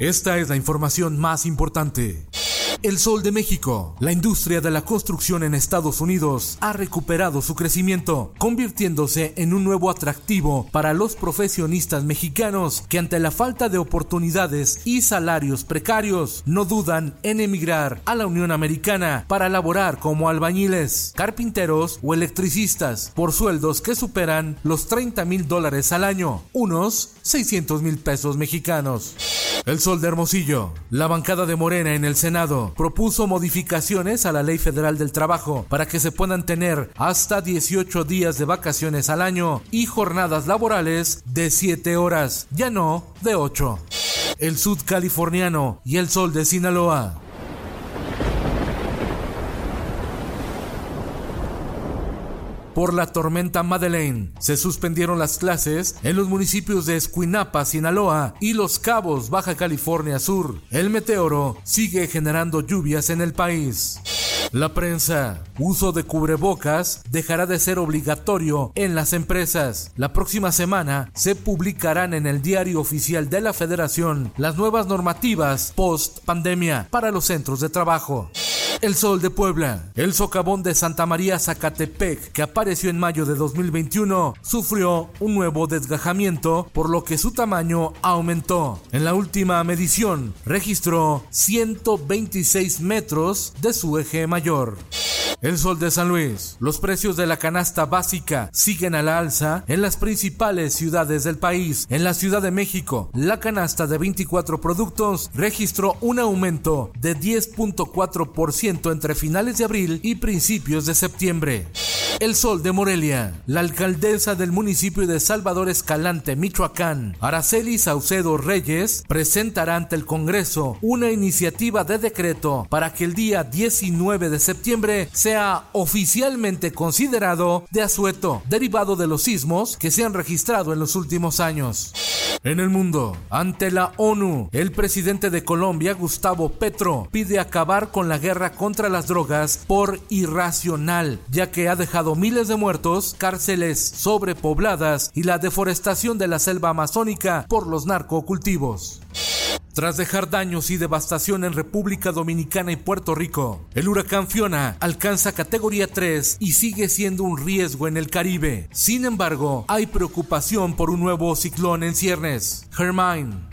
Esta es la información más importante. El Sol de México. La industria de la construcción en Estados Unidos ha recuperado su crecimiento, convirtiéndose en un nuevo atractivo para los profesionistas mexicanos que ante la falta de oportunidades y salarios precarios no dudan en emigrar a la Unión Americana para laborar como albañiles, carpinteros o electricistas por sueldos que superan los 30 mil dólares al año, unos 600 mil pesos mexicanos. El Sol de Hermosillo. La bancada de Morena en el Senado propuso modificaciones a la Ley Federal del Trabajo para que se puedan tener hasta 18 días de vacaciones al año y jornadas laborales de 7 horas, ya no de 8. El Sud Californiano y el Sol de Sinaloa. Por la tormenta Madeleine se suspendieron las clases en los municipios de Escuinapa, Sinaloa y Los Cabos, Baja California Sur. El meteoro sigue generando lluvias en el país. La prensa. Uso de cubrebocas dejará de ser obligatorio en las empresas. La próxima semana se publicarán en el diario oficial de la Federación las nuevas normativas post pandemia para los centros de trabajo. El Sol de Puebla. El socavón de Santa María Zacatepec, que apareció en mayo de 2021, sufrió un nuevo desgajamiento, por lo que su tamaño aumentó. En la última medición, registró 126 metros de su eje mayor. El Sol de San Luis. Los precios de la canasta básica siguen a la alza en las principales ciudades del país. En la Ciudad de México, la canasta de 24 productos registró un aumento de 10.4% entre finales de abril y principios de septiembre. El Sol de Morelia. La alcaldesa del municipio de Salvador Escalante, Michoacán, Araceli Saucedo Reyes, presentará ante el Congreso una iniciativa de decreto para que el día 19 de septiembre sea oficialmente considerado de asueto, derivado de los sismos que se han registrado en los últimos años. En el mundo, ante la ONU, el presidente de Colombia, Gustavo Petro, pide acabar con la guerra contra las drogas por irracional, ya que ha dejado miles de muertos, cárceles sobrepobladas y la deforestación de la selva amazónica por los narcocultivos. Tras dejar daños y devastación en República Dominicana y Puerto Rico, el huracán Fiona alcanza categoría 3 y sigue siendo un riesgo en el Caribe. Sin embargo, hay preocupación por un nuevo ciclón en ciernes, Hermine.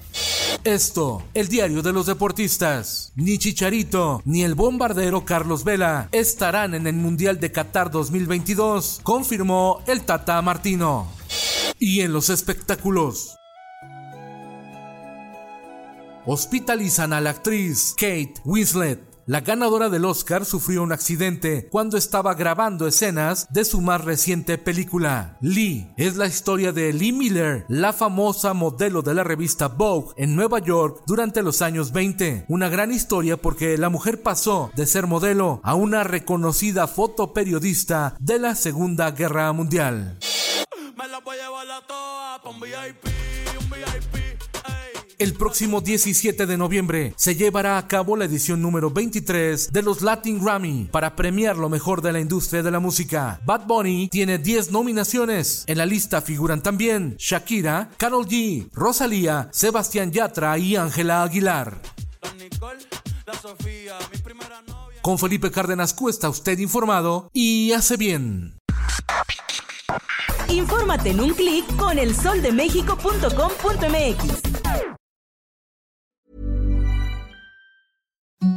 Esto, el diario de los deportistas. Ni Chicharito ni el bombardero Carlos Vela estarán en el Mundial de Qatar 2022, confirmó el Tata Martino. Y en los espectáculos, hospitalizan a la actriz Kate Winslet. La ganadora del Oscar sufrió un accidente cuando estaba grabando escenas de su más reciente película. Lee es la historia de Lee Miller, la famosa modelo de la revista Vogue en Nueva York durante los años 20. Una gran historia porque la mujer pasó de ser modelo a una reconocida fotoperiodista de la Segunda Guerra Mundial. El próximo 17 de noviembre se llevará a cabo la edición número 23 de los Latin Grammy para premiar lo mejor de la industria de la música. Bad Bunny tiene 10 nominaciones. En la lista figuran también Shakira, Karol G, Rosalía, Sebastián Yatra y Ángela Aguilar. Con Felipe Cárdenas Cuesta usted informado y hace bien. Infórmate en un clic con elsoldemexico.com.mx. thank you